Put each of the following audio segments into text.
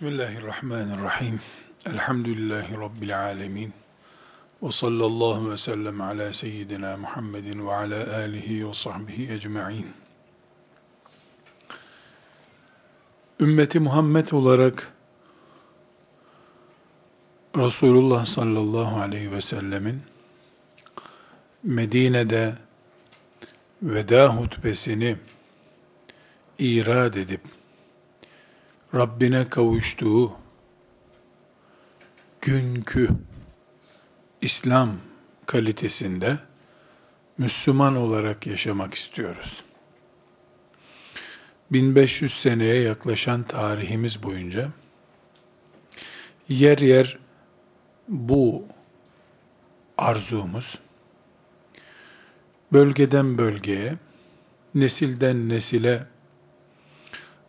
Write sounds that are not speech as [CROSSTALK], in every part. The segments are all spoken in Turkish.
Bismillahirrahmanirrahim. Elhamdülillahi Rabbil alemin. Ve sallallahu ve sellem ala seyyidina Muhammedin ve ala alihi ve sahbihi ecma'in. Ümmeti Muhammed olarak Resulullah sallallahu aleyhi ve sellemin Medine'de veda hutbesini irad edip Rabbine kavuştuğu günkü İslam kalitesinde Müslüman olarak yaşamak istiyoruz. 1500 seneye yaklaşan tarihimiz boyunca yer yer bu arzumuz bölgeden bölgeye, nesilden nesile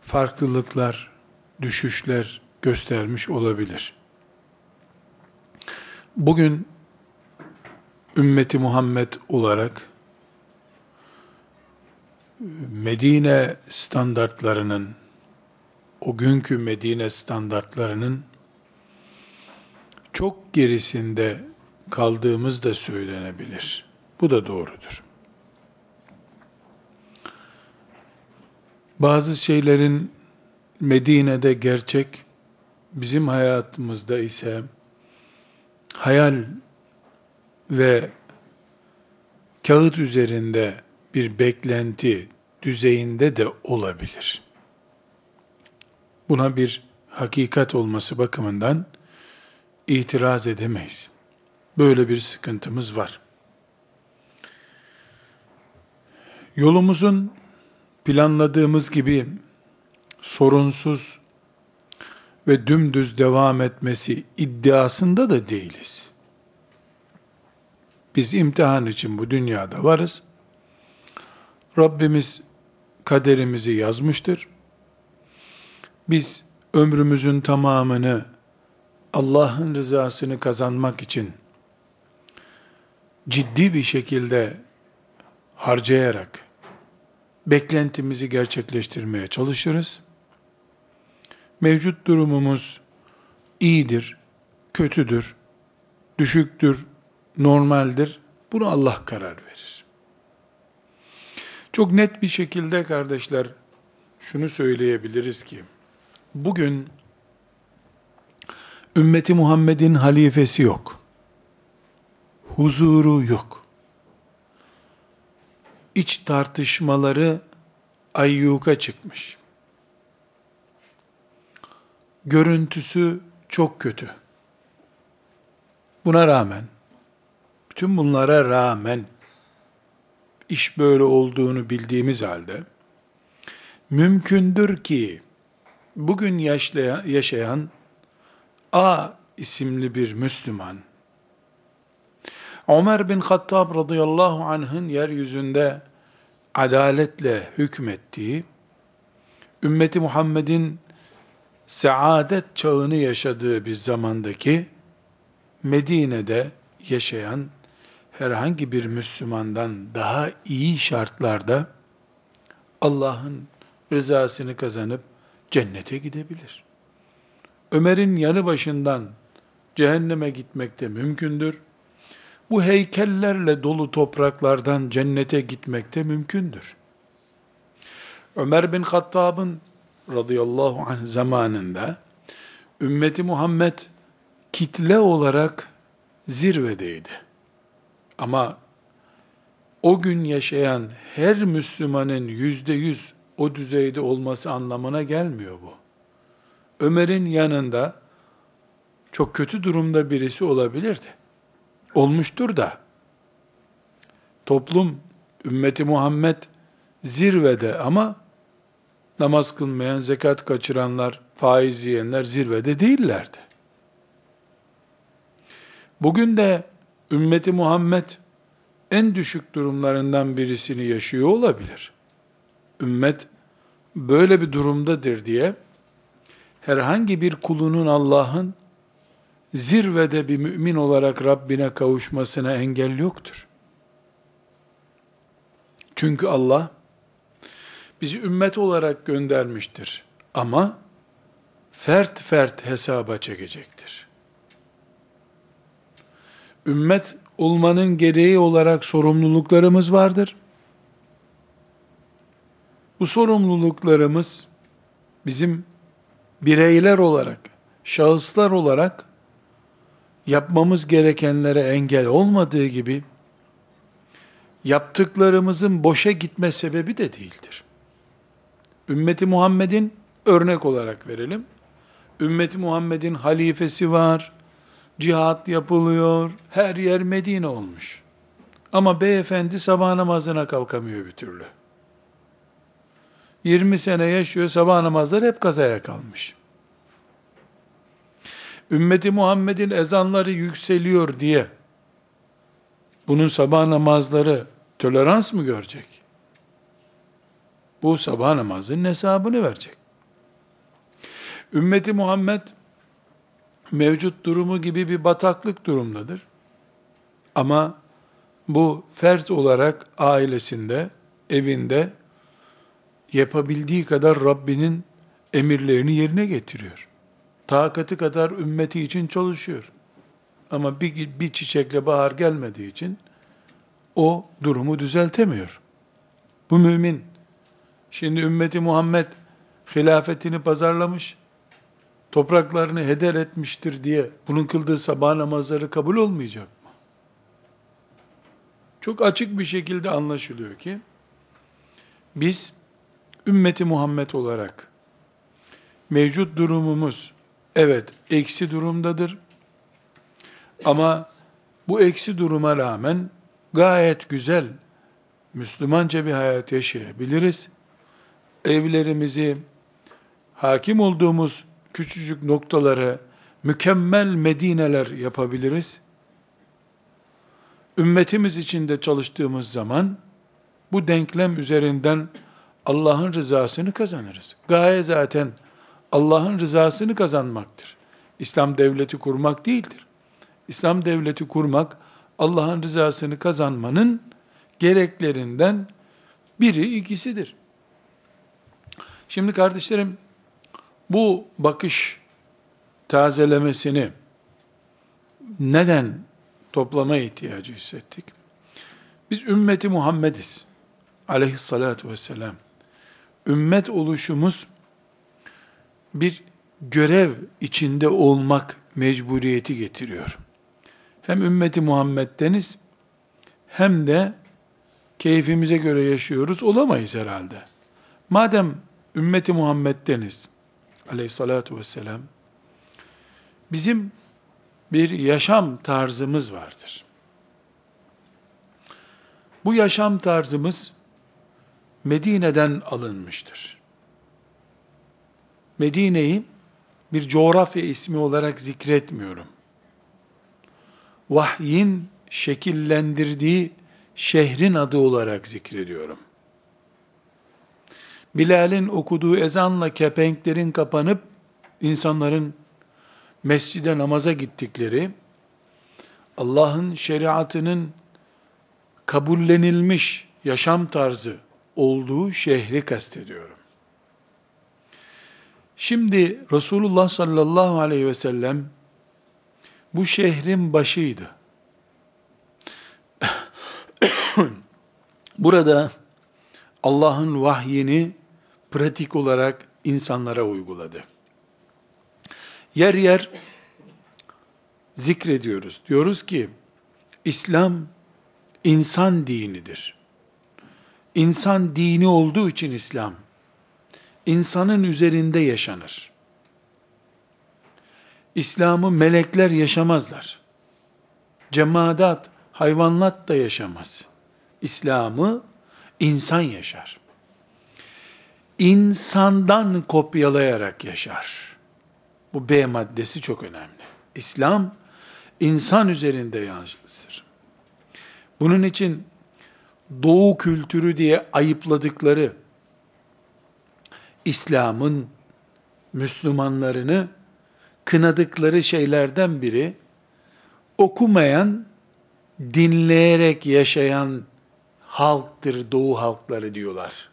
farklılıklar düşüşler göstermiş olabilir. Bugün ümmeti Muhammed olarak Medine standartlarının o günkü Medine standartlarının çok gerisinde kaldığımız da söylenebilir. Bu da doğrudur. Bazı şeylerin Medine'de gerçek, bizim hayatımızda ise hayal ve kağıt üzerinde bir beklenti düzeyinde de olabilir. Buna bir hakikat olması bakımından itiraz edemeyiz. Böyle bir sıkıntımız var. Yolumuzun planladığımız gibi sorunsuz ve dümdüz devam etmesi iddiasında da değiliz. Biz imtihan için bu dünyada varız. Rabbimiz kaderimizi yazmıştır. Biz ömrümüzün tamamını Allah'ın rızasını kazanmak için ciddi bir şekilde harcayarak beklentimizi gerçekleştirmeye çalışırız mevcut durumumuz iyidir, kötüdür, düşüktür, normaldir. Bunu Allah karar verir. Çok net bir şekilde kardeşler şunu söyleyebiliriz ki bugün ümmeti Muhammed'in halifesi yok. Huzuru yok. İç tartışmaları ayyuka çıkmış görüntüsü çok kötü. Buna rağmen, bütün bunlara rağmen, iş böyle olduğunu bildiğimiz halde, mümkündür ki, bugün yaşlayan, yaşayan A isimli bir Müslüman, Ömer bin Hattab radıyallahu anh'ın yeryüzünde adaletle hükmettiği, ümmeti Muhammed'in saadet çağını yaşadığı bir zamandaki Medine'de yaşayan herhangi bir Müslümandan daha iyi şartlarda Allah'ın rızasını kazanıp cennete gidebilir. Ömer'in yanı başından cehenneme gitmek de mümkündür. Bu heykellerle dolu topraklardan cennete gitmek de mümkündür. Ömer bin Hattab'ın radıyallahu anh zamanında ümmeti Muhammed kitle olarak zirvedeydi. Ama o gün yaşayan her Müslümanın yüzde yüz o düzeyde olması anlamına gelmiyor bu. Ömer'in yanında çok kötü durumda birisi olabilirdi. Olmuştur da. Toplum, ümmeti Muhammed zirvede ama namaz kılmayan, zekat kaçıranlar, faiz yiyenler zirvede değillerdi. Bugün de ümmeti Muhammed en düşük durumlarından birisini yaşıyor olabilir. Ümmet böyle bir durumdadır diye herhangi bir kulunun Allah'ın zirvede bir mümin olarak Rabbine kavuşmasına engel yoktur. Çünkü Allah bizi ümmet olarak göndermiştir. Ama fert fert hesaba çekecektir. Ümmet olmanın gereği olarak sorumluluklarımız vardır. Bu sorumluluklarımız bizim bireyler olarak, şahıslar olarak yapmamız gerekenlere engel olmadığı gibi yaptıklarımızın boşa gitme sebebi de değildir. Ümmeti Muhammed'in örnek olarak verelim. Ümmeti Muhammed'in halifesi var, cihat yapılıyor, her yer Medine olmuş. Ama beyefendi sabah namazına kalkamıyor bir türlü. 20 sene yaşıyor, sabah namazları hep kazaya kalmış. Ümmeti Muhammed'in ezanları yükseliyor diye, bunun sabah namazları tolerans mı görecek? Bu sabah namazının hesabını verecek. Ümmeti Muhammed, mevcut durumu gibi bir bataklık durumdadır. Ama bu fert olarak ailesinde, evinde yapabildiği kadar Rabbinin emirlerini yerine getiriyor. Takati kadar ümmeti için çalışıyor. Ama bir, bir çiçekle bahar gelmediği için o durumu düzeltemiyor. Bu mümin şimdi ümmeti Muhammed hilafetini pazarlamış, topraklarını heder etmiştir diye bunun kıldığı sabah namazları kabul olmayacak mı? Çok açık bir şekilde anlaşılıyor ki biz ümmeti Muhammed olarak mevcut durumumuz evet eksi durumdadır. Ama bu eksi duruma rağmen gayet güzel Müslümanca bir hayat yaşayabiliriz. Evlerimizi hakim olduğumuz küçücük noktaları mükemmel Medineler yapabiliriz. Ümmetimiz içinde çalıştığımız zaman bu denklem üzerinden Allah'ın rızasını kazanırız. Gaye zaten Allah'ın rızasını kazanmaktır. İslam devleti kurmak değildir. İslam devleti kurmak Allah'ın rızasını kazanmanın gereklerinden biri ikisidir. Şimdi kardeşlerim bu bakış tazelemesini neden toplama ihtiyacı hissettik? Biz ümmeti Muhammediz. Aleyhissalatu vesselam. Ümmet oluşumuz bir görev içinde olmak mecburiyeti getiriyor. Hem ümmeti Muhammed'deniz hem de keyfimize göre yaşıyoruz olamayız herhalde. Madem ümmeti Muhammed'deniz aleyhissalatu vesselam bizim bir yaşam tarzımız vardır. Bu yaşam tarzımız Medine'den alınmıştır. Medine'yi bir coğrafya ismi olarak zikretmiyorum. Vahyin şekillendirdiği şehrin adı olarak zikrediyorum. Bilal'in okuduğu ezanla kepenklerin kapanıp insanların mescide namaza gittikleri, Allah'ın şeriatının kabullenilmiş yaşam tarzı olduğu şehri kastediyorum. Şimdi Resulullah sallallahu aleyhi ve sellem bu şehrin başıydı. [COUGHS] Burada Allah'ın vahyini pratik olarak insanlara uyguladı. Yer yer zikrediyoruz. Diyoruz ki İslam insan dinidir. İnsan dini olduğu için İslam insanın üzerinde yaşanır. İslam'ı melekler yaşamazlar. Cemaat, hayvanlat da yaşamaz. İslam'ı insan yaşar. İnsandan kopyalayarak yaşar. Bu B maddesi çok önemli. İslam insan üzerinde yansır. Bunun için doğu kültürü diye ayıpladıkları İslam'ın Müslümanlarını kınadıkları şeylerden biri okumayan, dinleyerek yaşayan halktır doğu halkları diyorlar.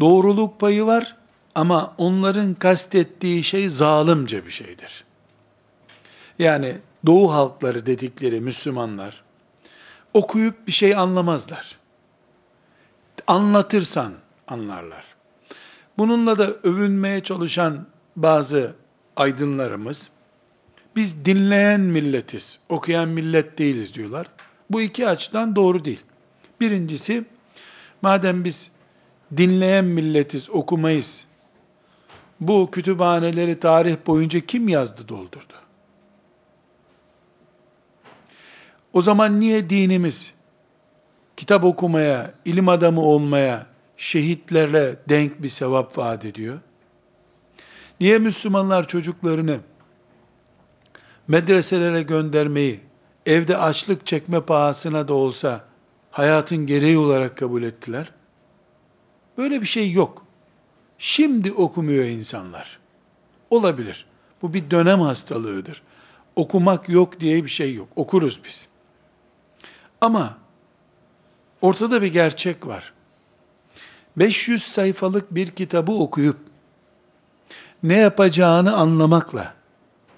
Doğruluk payı var Ama onların kastettiği şey zalimce bir şeydir. Yani doğu halkları dedikleri Müslümanlar okuyup bir şey anlamazlar. Anlatırsan anlarlar. Bununla da övünmeye çalışan bazı aydınlarımız, biz dinleyen milletiz, okuyan millet değiliz diyorlar. Bu iki açıdan doğru değil. Birincisi, madem biz dinleyen milletiz, okumayız, bu kütüphaneleri tarih boyunca kim yazdı, doldurdu? O zaman niye dinimiz kitap okumaya, ilim adamı olmaya, şehitlerle denk bir sevap vaat ediyor? Niye Müslümanlar çocuklarını medreselere göndermeyi, evde açlık çekme pahasına da olsa hayatın gereği olarak kabul ettiler? Böyle bir şey yok. Şimdi okumuyor insanlar. Olabilir. Bu bir dönem hastalığıdır. Okumak yok diye bir şey yok. Okuruz biz. Ama ortada bir gerçek var. 500 sayfalık bir kitabı okuyup ne yapacağını anlamakla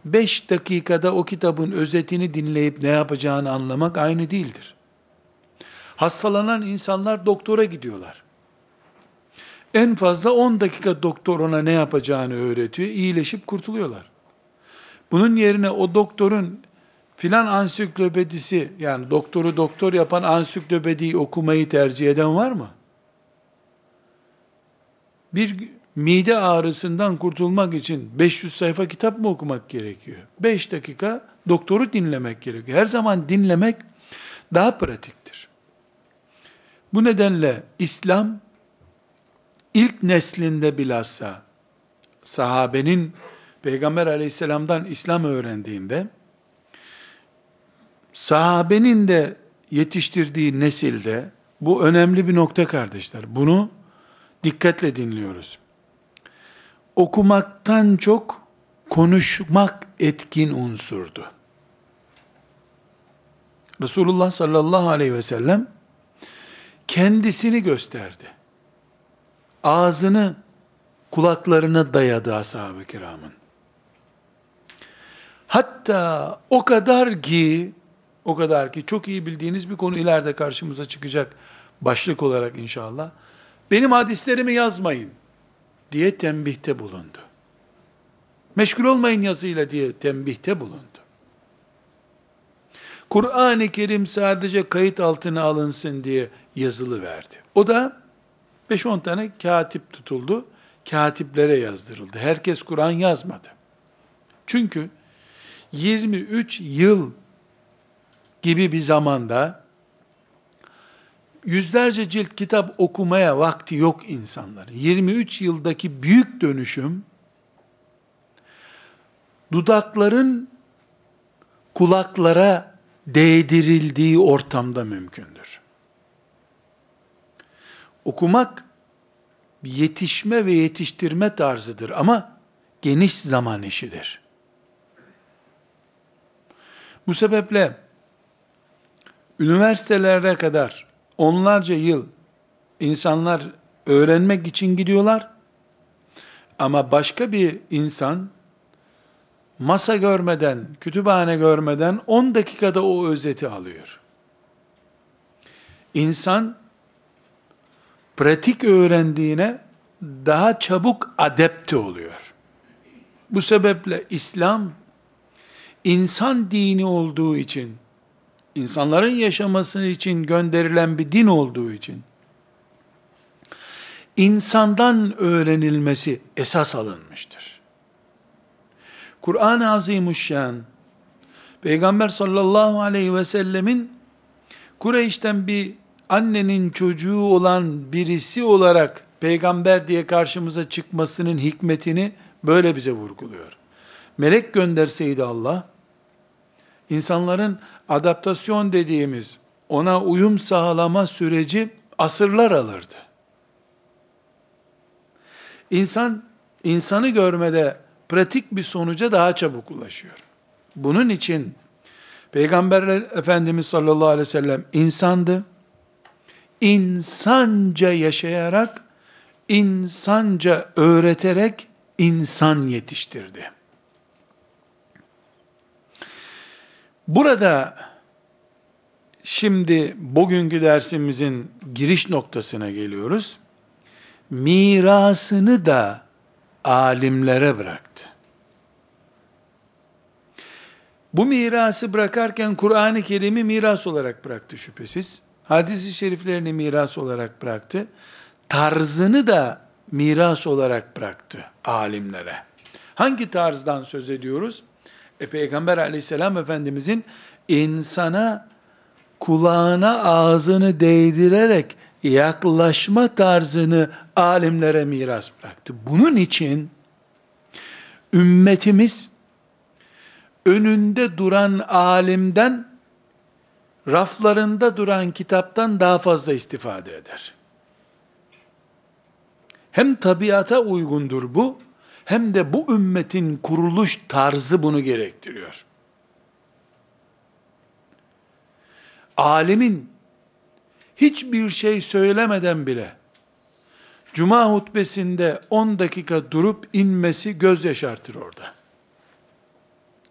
5 dakikada o kitabın özetini dinleyip ne yapacağını anlamak aynı değildir. Hastalanan insanlar doktora gidiyorlar. En fazla 10 dakika doktor ona ne yapacağını öğretiyor, iyileşip kurtuluyorlar. Bunun yerine o doktorun filan ansiklopedisi yani doktoru doktor yapan ansiklopediyi okumayı tercih eden var mı? Bir mide ağrısından kurtulmak için 500 sayfa kitap mı okumak gerekiyor? 5 dakika doktoru dinlemek gerekiyor. Her zaman dinlemek daha pratiktir. Bu nedenle İslam ilk neslinde bilhassa sahabenin Peygamber aleyhisselamdan İslam öğrendiğinde sahabenin de yetiştirdiği nesilde bu önemli bir nokta kardeşler. Bunu dikkatle dinliyoruz. Okumaktan çok konuşmak etkin unsurdu. Resulullah sallallahu aleyhi ve sellem kendisini gösterdi. Ağzını kulaklarına dayadı ashab-ı kiramın. Hatta o kadar ki o kadar ki çok iyi bildiğiniz bir konu ileride karşımıza çıkacak başlık olarak inşallah. Benim hadislerimi yazmayın diye tembihte bulundu. Meşgul olmayın yazıyla diye tembihte bulundu. Kur'an-ı Kerim sadece kayıt altına alınsın diye yazılı verdi. O da 5-10 tane katip tutuldu. Katiplere yazdırıldı. Herkes Kur'an yazmadı. Çünkü 23 yıl gibi bir zamanda yüzlerce cilt kitap okumaya vakti yok insanlar. 23 yıldaki büyük dönüşüm dudakların kulaklara değdirildiği ortamda mümkündür. Okumak yetişme ve yetiştirme tarzıdır ama geniş zaman işidir. Bu sebeple üniversitelere kadar onlarca yıl insanlar öğrenmek için gidiyorlar. Ama başka bir insan masa görmeden, kütüphane görmeden 10 dakikada o özeti alıyor. İnsan pratik öğrendiğine daha çabuk adepte oluyor. Bu sebeple İslam insan dini olduğu için insanların yaşaması için gönderilen bir din olduğu için insandan öğrenilmesi esas alınmıştır. Kur'an-ı Azimuşşan Peygamber sallallahu aleyhi ve sellemin Kureyş'ten bir annenin çocuğu olan birisi olarak peygamber diye karşımıza çıkmasının hikmetini böyle bize vurguluyor. Melek gönderseydi Allah, insanların adaptasyon dediğimiz ona uyum sağlama süreci asırlar alırdı. İnsan, insanı görmede pratik bir sonuca daha çabuk ulaşıyor. Bunun için Peygamberler Efendimiz sallallahu aleyhi ve sellem insandı. İnsanca yaşayarak insanca öğreterek insan yetiştirdi. Burada şimdi bugünkü dersimizin giriş noktasına geliyoruz. Mirasını da alimlere bıraktı. Bu mirası bırakarken Kur'an-ı Kerim'i miras olarak bıraktı şüphesiz. Hadis-i şeriflerini miras olarak bıraktı. Tarzını da miras olarak bıraktı alimlere. Hangi tarzdan söz ediyoruz? E, Peygamber aleyhisselam efendimizin insana kulağına ağzını değdirerek yaklaşma tarzını alimlere miras bıraktı. Bunun için ümmetimiz önünde duran alimden raflarında duran kitaptan daha fazla istifade eder. Hem tabiata uygundur bu, hem de bu ümmetin kuruluş tarzı bunu gerektiriyor. Alimin hiçbir şey söylemeden bile Cuma hutbesinde 10 dakika durup inmesi göz yaşartır orada.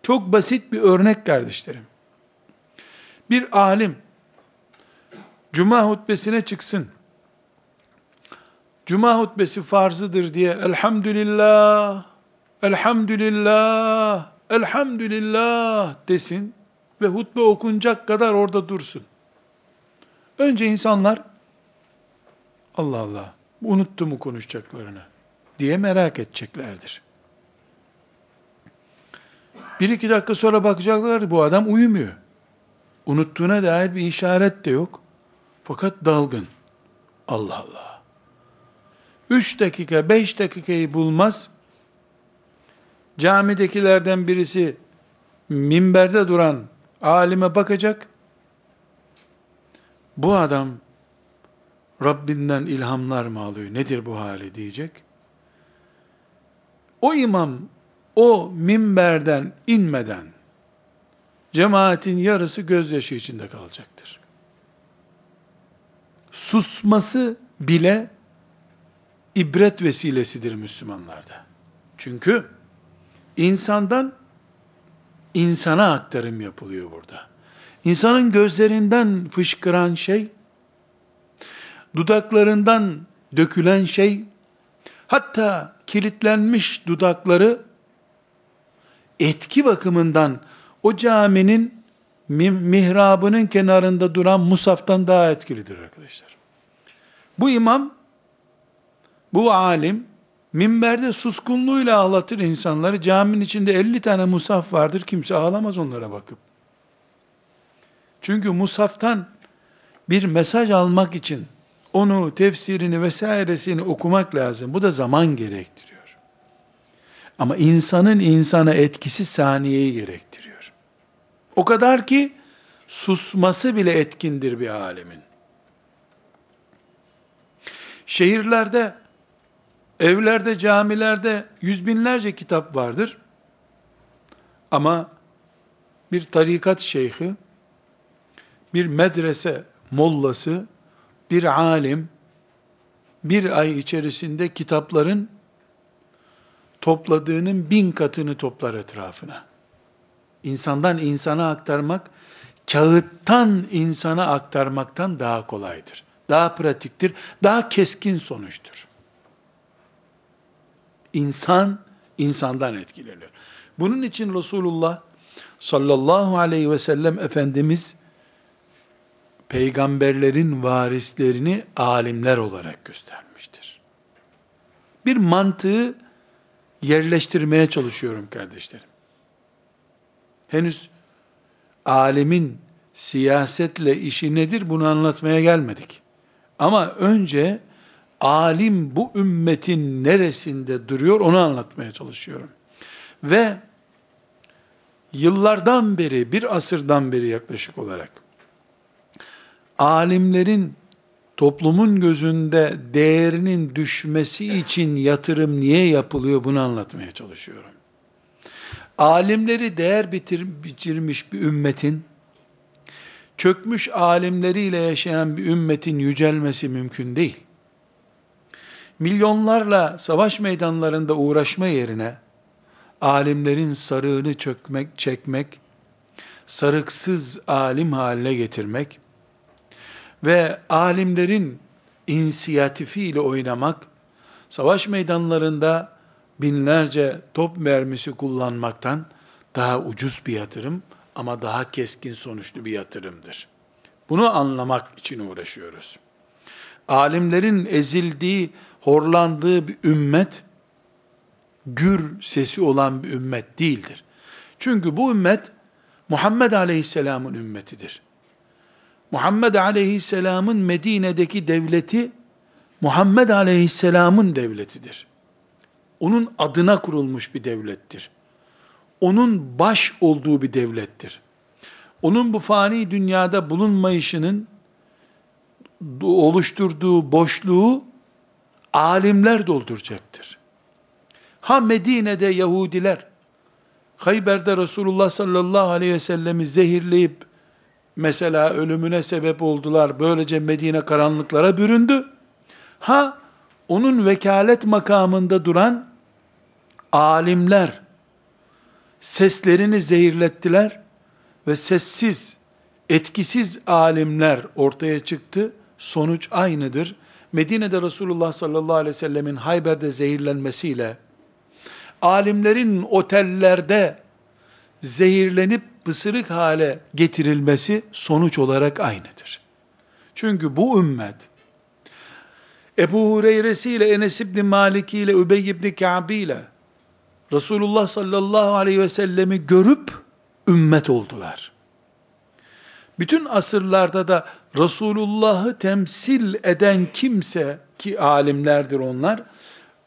Çok basit bir örnek kardeşlerim. Bir alim Cuma hutbesine çıksın. Cuma hutbesi farzıdır diye elhamdülillah, elhamdülillah, elhamdülillah desin ve hutbe okunacak kadar orada dursun. Önce insanlar Allah Allah unuttu mu konuşacaklarını diye merak edeceklerdir. Bir iki dakika sonra bakacaklar bu adam uyumuyor. Unuttuğuna dair bir işaret de yok. Fakat dalgın. Allah Allah. Üç dakika, beş dakikayı bulmaz. Camidekilerden birisi minberde duran alime bakacak. Bu adam Rabbinden ilhamlar mı alıyor? Nedir bu hali diyecek. O imam o minberden inmeden cemaatin yarısı gözyaşı içinde kalacaktır. Susması bile ibret vesilesidir Müslümanlarda. Çünkü insandan insana aktarım yapılıyor burada. İnsanın gözlerinden fışkıran şey, dudaklarından dökülen şey, hatta kilitlenmiş dudakları etki bakımından o caminin mihrabının kenarında duran musaftan daha etkilidir arkadaşlar. Bu imam, bu alim, minberde suskunluğuyla ağlatır insanları. Caminin içinde 50 tane musaf vardır. Kimse ağlamaz onlara bakıp. Çünkü musaftan bir mesaj almak için onu, tefsirini vesairesini okumak lazım. Bu da zaman gerektiriyor. Ama insanın insana etkisi saniyeyi gerektiriyor. O kadar ki susması bile etkindir bir alemin. Şehirlerde, evlerde, camilerde yüz binlerce kitap vardır. Ama bir tarikat şeyhi, bir medrese mollası, bir alim, bir ay içerisinde kitapların topladığının bin katını toplar etrafına. İnsandan insana aktarmak, kağıttan insana aktarmaktan daha kolaydır. Daha pratiktir, daha keskin sonuçtur. İnsan, insandan etkileniyor. Bunun için Resulullah sallallahu aleyhi ve sellem Efendimiz, peygamberlerin varislerini alimler olarak göstermiştir. Bir mantığı yerleştirmeye çalışıyorum kardeşlerim. Henüz alimin siyasetle işi nedir bunu anlatmaya gelmedik. Ama önce alim bu ümmetin neresinde duruyor onu anlatmaya çalışıyorum. Ve yıllardan beri, bir asırdan beri yaklaşık olarak alimlerin toplumun gözünde değerinin düşmesi için yatırım niye yapılıyor bunu anlatmaya çalışıyorum. Alimleri değer bitir, bitirmiş bir ümmetin, çökmüş alimleriyle yaşayan bir ümmetin yücelmesi mümkün değil. milyonlarla savaş meydanlarında uğraşma yerine alimlerin sarığını çökmek, çekmek, sarıksız alim haline getirmek ve alimlerin inisiyatifiyle oynamak, savaş meydanlarında binlerce top mermisi kullanmaktan daha ucuz bir yatırım ama daha keskin sonuçlu bir yatırımdır. Bunu anlamak için uğraşıyoruz. Alimlerin ezildiği, horlandığı bir ümmet, gür sesi olan bir ümmet değildir. Çünkü bu ümmet, Muhammed Aleyhisselam'ın ümmetidir. Muhammed Aleyhisselam'ın Medine'deki devleti, Muhammed Aleyhisselam'ın devletidir. Onun adına kurulmuş bir devlettir. Onun baş olduğu bir devlettir. Onun bu fani dünyada bulunmayışının oluşturduğu boşluğu alimler dolduracaktır. Ha Medine'de Yahudiler, Hayber'de Resulullah sallallahu aleyhi ve sellemi zehirleyip, mesela ölümüne sebep oldular, böylece Medine karanlıklara büründü. Ha, onun vekalet makamında duran alimler, seslerini zehirlettiler ve sessiz, etkisiz alimler ortaya çıktı. Sonuç aynıdır. Medine'de Resulullah sallallahu aleyhi ve sellemin Hayber'de zehirlenmesiyle, alimlerin otellerde zehirlenip pısırık hale getirilmesi sonuç olarak aynıdır. Çünkü bu ümmet, Ebu Hureyre'si ile Enes İbni Maliki ile Übey İbni Ka'bi ile Resulullah sallallahu aleyhi ve sellemi görüp ümmet oldular. Bütün asırlarda da Resulullah'ı temsil eden kimse ki alimlerdir onlar,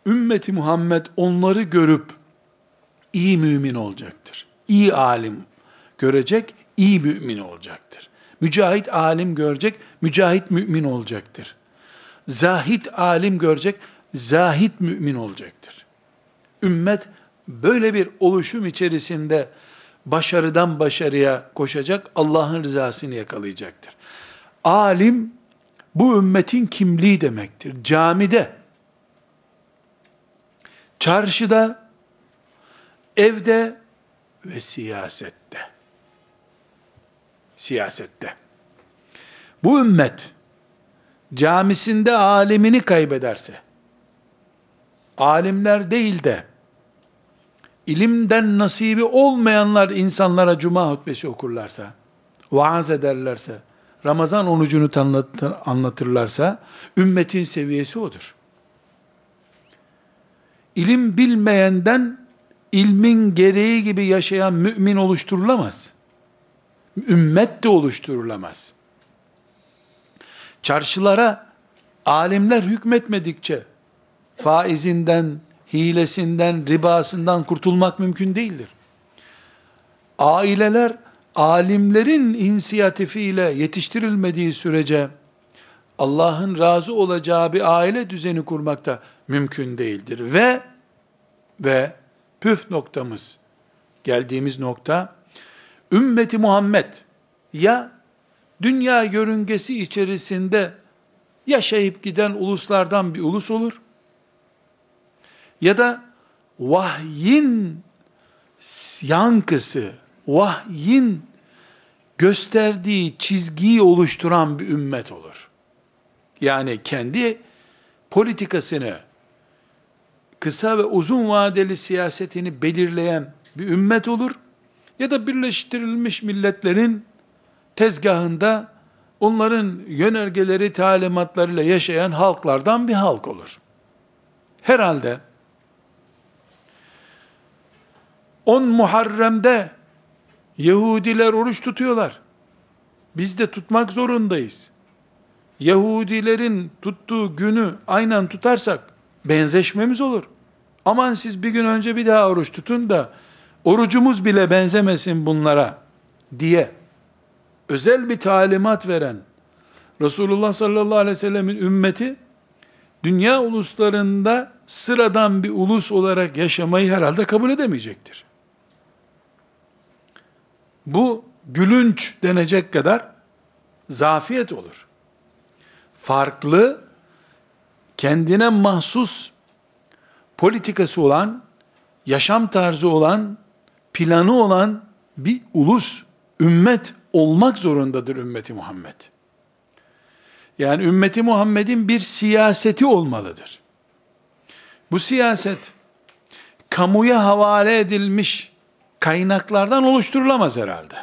ümmeti Muhammed onları görüp iyi mümin olacaktır. İyi alim görecek, iyi mümin olacaktır. Mücahit alim görecek, mücahit mümin olacaktır. Zahit alim görecek, zahit mümin olacaktır. Ümmet böyle bir oluşum içerisinde başarıdan başarıya koşacak, Allah'ın rızasını yakalayacaktır. Alim, bu ümmetin kimliği demektir. Camide, çarşıda, evde ve siyasette. Siyasette. Bu ümmet, camisinde alimini kaybederse, alimler değil de, ilimden nasibi olmayanlar insanlara cuma hutbesi okurlarsa, vaaz ederlerse, Ramazan onucunu anlatırlarsa, ümmetin seviyesi odur. İlim bilmeyenden, ilmin gereği gibi yaşayan mümin oluşturulamaz. Ümmet de oluşturulamaz. Çarşılara alimler hükmetmedikçe, faizinden, hilesinden, ribasından kurtulmak mümkün değildir. Aileler, alimlerin inisiyatifiyle yetiştirilmediği sürece, Allah'ın razı olacağı bir aile düzeni kurmakta mümkün değildir. Ve, ve püf noktamız, geldiğimiz nokta, ümmeti Muhammed, ya dünya yörüngesi içerisinde yaşayıp giden uluslardan bir ulus olur, ya da vahyin yankısı, vahyin gösterdiği çizgiyi oluşturan bir ümmet olur. Yani kendi politikasını, kısa ve uzun vadeli siyasetini belirleyen bir ümmet olur. Ya da birleştirilmiş milletlerin tezgahında onların yönergeleri, talimatlarıyla yaşayan halklardan bir halk olur. Herhalde 10 Muharrem'de Yahudiler oruç tutuyorlar. Biz de tutmak zorundayız. Yahudilerin tuttuğu günü aynen tutarsak benzeşmemiz olur. Aman siz bir gün önce bir daha oruç tutun da orucumuz bile benzemesin bunlara diye özel bir talimat veren Resulullah sallallahu aleyhi ve sellemin ümmeti dünya uluslarında sıradan bir ulus olarak yaşamayı herhalde kabul edemeyecektir. Bu gülünç denecek kadar zafiyet olur. Farklı, kendine mahsus politikası olan, yaşam tarzı olan, planı olan bir ulus, ümmet olmak zorundadır ümmeti Muhammed. Yani ümmeti Muhammed'in bir siyaseti olmalıdır. Bu siyaset kamuya havale edilmiş kaynaklardan oluşturulamaz herhalde.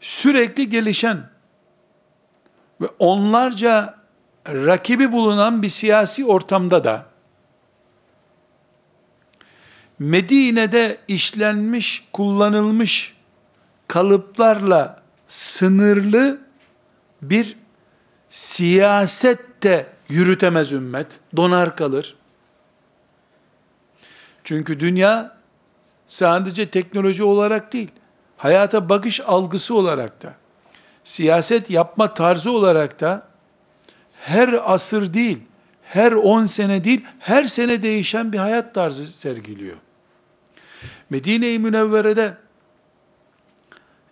Sürekli gelişen ve onlarca rakibi bulunan bir siyasi ortamda da Medine'de işlenmiş, kullanılmış kalıplarla sınırlı bir siyasette yürütemez ümmet. Donar kalır. Çünkü dünya sadece teknoloji olarak değil, hayata bakış algısı olarak da, siyaset yapma tarzı olarak da her asır değil, her on sene değil, her sene değişen bir hayat tarzı sergiliyor. Medine-i Münevvere'de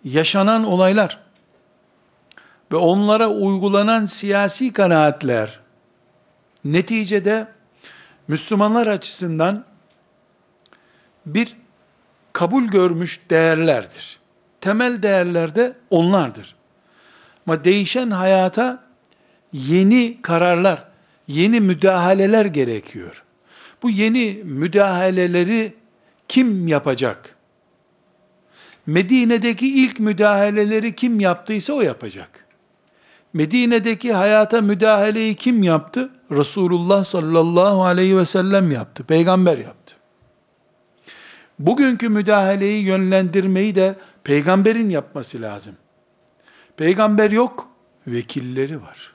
yaşanan olaylar ve onlara uygulanan siyasi kanaatler neticede Müslümanlar açısından bir kabul görmüş değerlerdir. Temel değerler de onlardır. Ama değişen hayata yeni kararlar, yeni müdahaleler gerekiyor. Bu yeni müdahaleleri kim yapacak? Medine'deki ilk müdahaleleri kim yaptıysa o yapacak. Medine'deki hayata müdahaleyi kim yaptı? Resulullah sallallahu aleyhi ve sellem yaptı. Peygamber yaptı. Bugünkü müdahaleyi yönlendirmeyi de peygamberin yapması lazım. Peygamber yok, vekilleri var.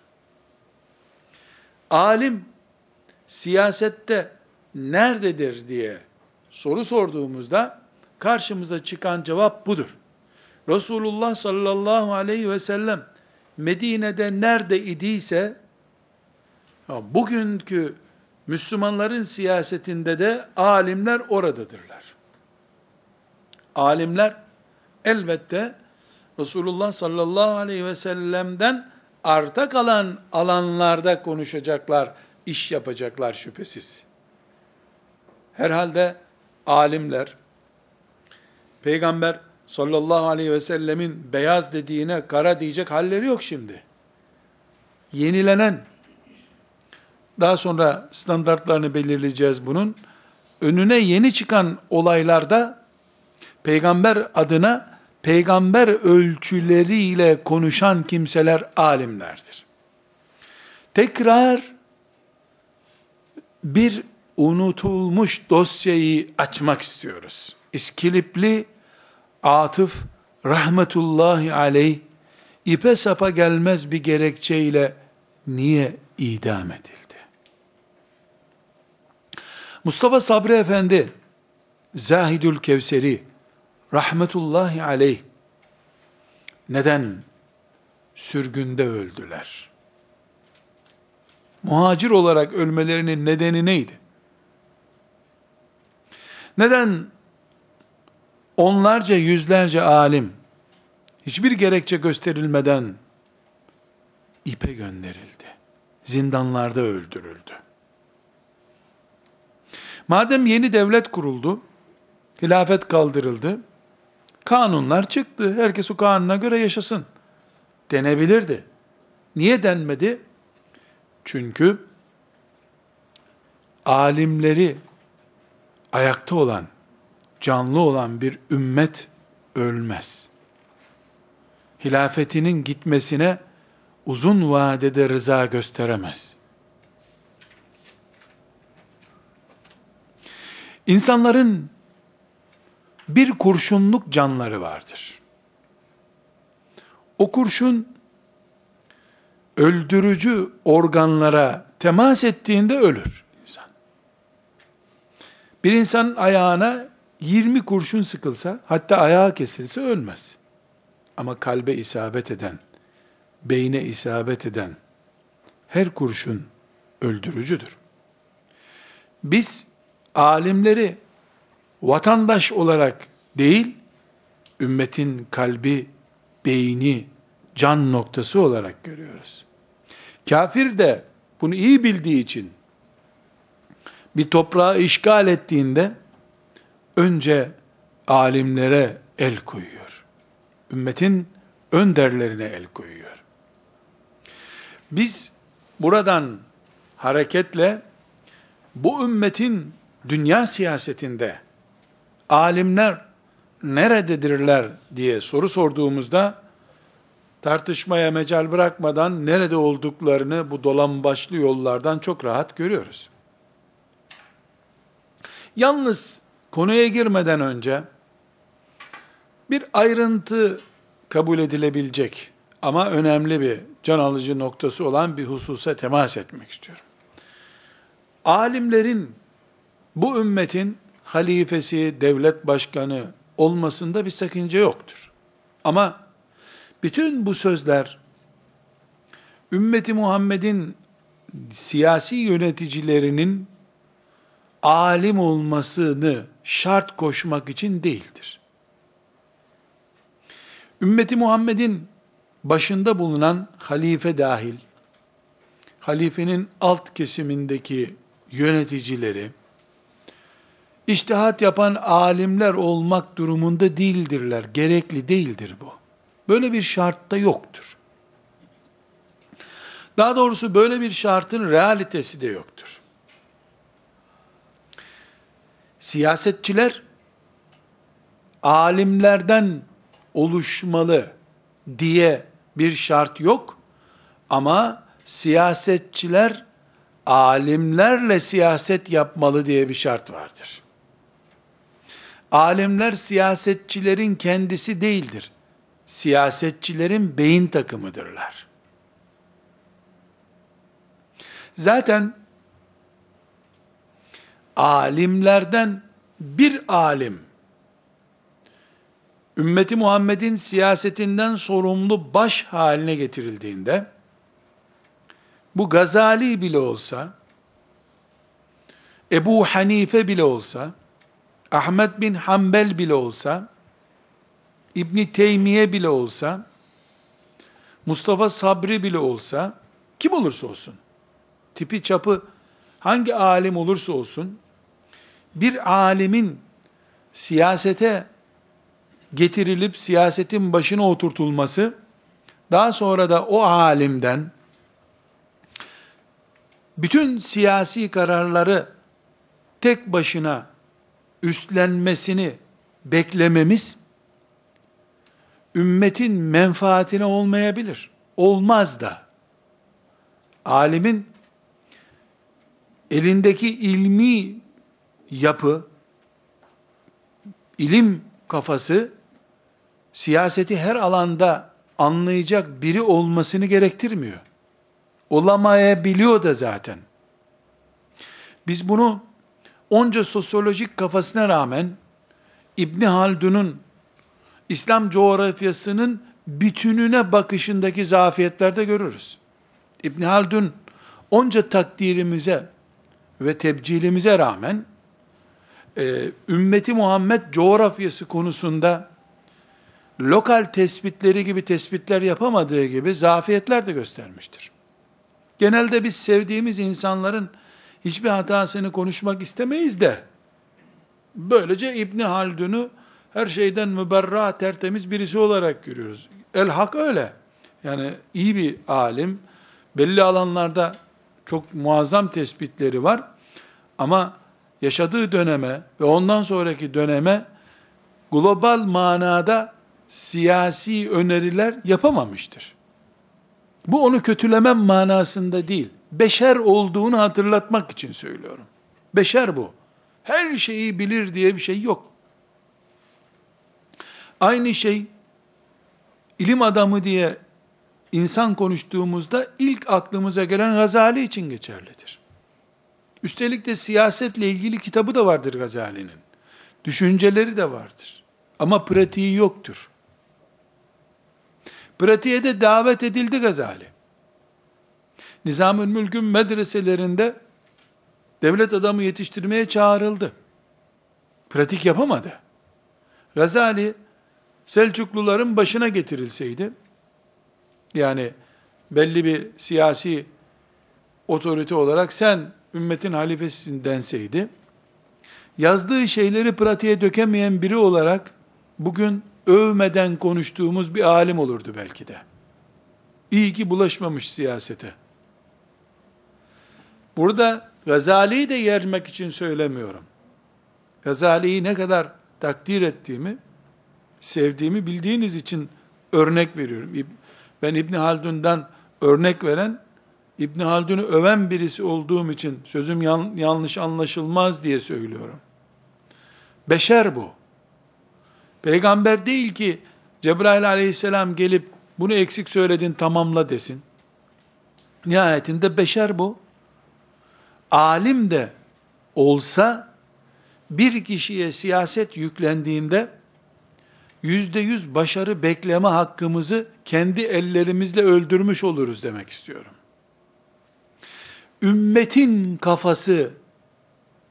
Alim siyasette nerededir diye soru sorduğumuzda karşımıza çıkan cevap budur. Resulullah sallallahu aleyhi ve sellem Medine'de nerede idiyse bugünkü Müslümanların siyasetinde de alimler oradadırlar. Alimler elbette Resulullah sallallahu aleyhi ve sellem'den arta kalan alanlarda konuşacaklar, iş yapacaklar şüphesiz. Herhalde alimler, Peygamber sallallahu aleyhi ve sellemin beyaz dediğine kara diyecek halleri yok şimdi. Yenilenen, daha sonra standartlarını belirleyeceğiz bunun, önüne yeni çıkan olaylarda, peygamber adına, peygamber ölçüleriyle konuşan kimseler alimlerdir. Tekrar, bir unutulmuş dosyayı açmak istiyoruz. İskilipli Atıf rahmetullahi aleyh ipe sapa gelmez bir gerekçeyle niye idam edildi? Mustafa Sabri Efendi Zahidül Kevseri rahmetullahi aleyh neden sürgünde öldüler? Muhacir olarak ölmelerinin nedeni neydi? Neden onlarca yüzlerce alim hiçbir gerekçe gösterilmeden ipe gönderildi. Zindanlarda öldürüldü. Madem yeni devlet kuruldu, hilafet kaldırıldı, kanunlar çıktı, herkes o kanuna göre yaşasın denebilirdi. Niye denmedi? Çünkü alimleri ayakta olan, canlı olan bir ümmet ölmez. Hilafetinin gitmesine uzun vadede rıza gösteremez. İnsanların bir kurşunluk canları vardır. O kurşun öldürücü organlara temas ettiğinde ölür. Bir insanın ayağına 20 kurşun sıkılsa, hatta ayağı kesilse ölmez. Ama kalbe isabet eden, beyne isabet eden her kurşun öldürücüdür. Biz alimleri vatandaş olarak değil, ümmetin kalbi, beyni, can noktası olarak görüyoruz. Kafir de bunu iyi bildiği için bir toprağı işgal ettiğinde önce alimlere el koyuyor. Ümmetin önderlerine el koyuyor. Biz buradan hareketle bu ümmetin dünya siyasetinde alimler nerededirler diye soru sorduğumuzda tartışmaya mecal bırakmadan nerede olduklarını bu dolan başlı yollardan çok rahat görüyoruz. Yalnız konuya girmeden önce bir ayrıntı kabul edilebilecek ama önemli bir can alıcı noktası olan bir hususa temas etmek istiyorum. Alimlerin bu ümmetin halifesi, devlet başkanı olmasında bir sakınca yoktur. Ama bütün bu sözler ümmeti Muhammed'in siyasi yöneticilerinin alim olmasını şart koşmak için değildir. Ümmeti Muhammed'in başında bulunan halife dahil, halifenin alt kesimindeki yöneticileri, iştihat yapan alimler olmak durumunda değildirler. Gerekli değildir bu. Böyle bir şart da yoktur. Daha doğrusu böyle bir şartın realitesi de yoktur. Siyasetçiler alimlerden oluşmalı diye bir şart yok ama siyasetçiler alimlerle siyaset yapmalı diye bir şart vardır. Alimler siyasetçilerin kendisi değildir. Siyasetçilerin beyin takımıdırlar. Zaten alimlerden bir alim. Ümmeti Muhammed'in siyasetinden sorumlu baş haline getirildiğinde bu Gazali bile olsa Ebu Hanife bile olsa Ahmet bin Hanbel bile olsa İbni Teymiye bile olsa Mustafa Sabri bile olsa kim olursa olsun tipi çapı hangi alim olursa olsun bir alimin siyasete getirilip siyasetin başına oturtulması, daha sonra da o alimden bütün siyasi kararları tek başına üstlenmesini beklememiz, ümmetin menfaatine olmayabilir. Olmaz da. Alimin elindeki ilmi yapı, ilim kafası siyaseti her alanda anlayacak biri olmasını gerektirmiyor. Olamayabiliyor da zaten. Biz bunu onca sosyolojik kafasına rağmen İbn Haldun'un İslam coğrafyasının bütününe bakışındaki zafiyetlerde görürüz. İbn Haldun onca takdirimize ve tebcilimize rağmen e, ümmeti Muhammed coğrafyası konusunda lokal tespitleri gibi tespitler yapamadığı gibi zafiyetler de göstermiştir. Genelde biz sevdiğimiz insanların hiçbir hatasını konuşmak istemeyiz de, böylece İbni Haldun'u her şeyden müberra, tertemiz birisi olarak görüyoruz. El hak öyle. Yani iyi bir alim, belli alanlarda çok muazzam tespitleri var. Ama yaşadığı döneme ve ondan sonraki döneme global manada siyasi öneriler yapamamıştır. Bu onu kötülemem manasında değil. Beşer olduğunu hatırlatmak için söylüyorum. Beşer bu. Her şeyi bilir diye bir şey yok. Aynı şey ilim adamı diye insan konuştuğumuzda ilk aklımıza gelen Gazali için geçerlidir. Üstelik de siyasetle ilgili kitabı da vardır Gazali'nin. Düşünceleri de vardır. Ama pratiği yoktur. Pratiğe de davet edildi Gazali. Nizamül Mülk'ün medreselerinde devlet adamı yetiştirmeye çağrıldı. Pratik yapamadı. Gazali Selçukluların başına getirilseydi, yani belli bir siyasi otorite olarak sen ümmetin halifesisin denseydi, yazdığı şeyleri pratiğe dökemeyen biri olarak bugün övmeden konuştuğumuz bir alim olurdu belki de. İyi ki bulaşmamış siyasete. Burada Gazali'yi de yermek için söylemiyorum. Gazali'yi ne kadar takdir ettiğimi, sevdiğimi bildiğiniz için örnek veriyorum. Ben İbn Haldun'dan örnek veren, İbn Haldun'u öven birisi olduğum için sözüm yan, yanlış anlaşılmaz diye söylüyorum. Beşer bu. Peygamber değil ki Cebrail aleyhisselam gelip bunu eksik söyledin tamamla desin. Nihayetinde beşer bu. Alim de olsa bir kişiye siyaset yüklendiğinde yüzde yüz başarı bekleme hakkımızı kendi ellerimizle öldürmüş oluruz demek istiyorum. Ümmetin kafası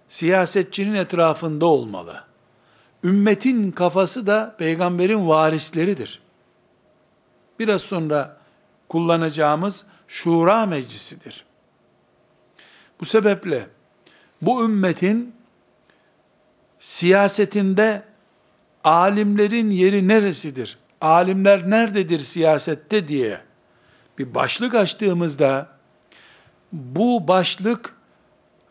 siyasetçinin etrafında olmalı. Ümmetin kafası da peygamberin varisleridir. Biraz sonra kullanacağımız şura meclisidir. Bu sebeple bu ümmetin siyasetinde alimlerin yeri neresidir? Alimler nerededir siyasette diye bir başlık açtığımızda bu başlık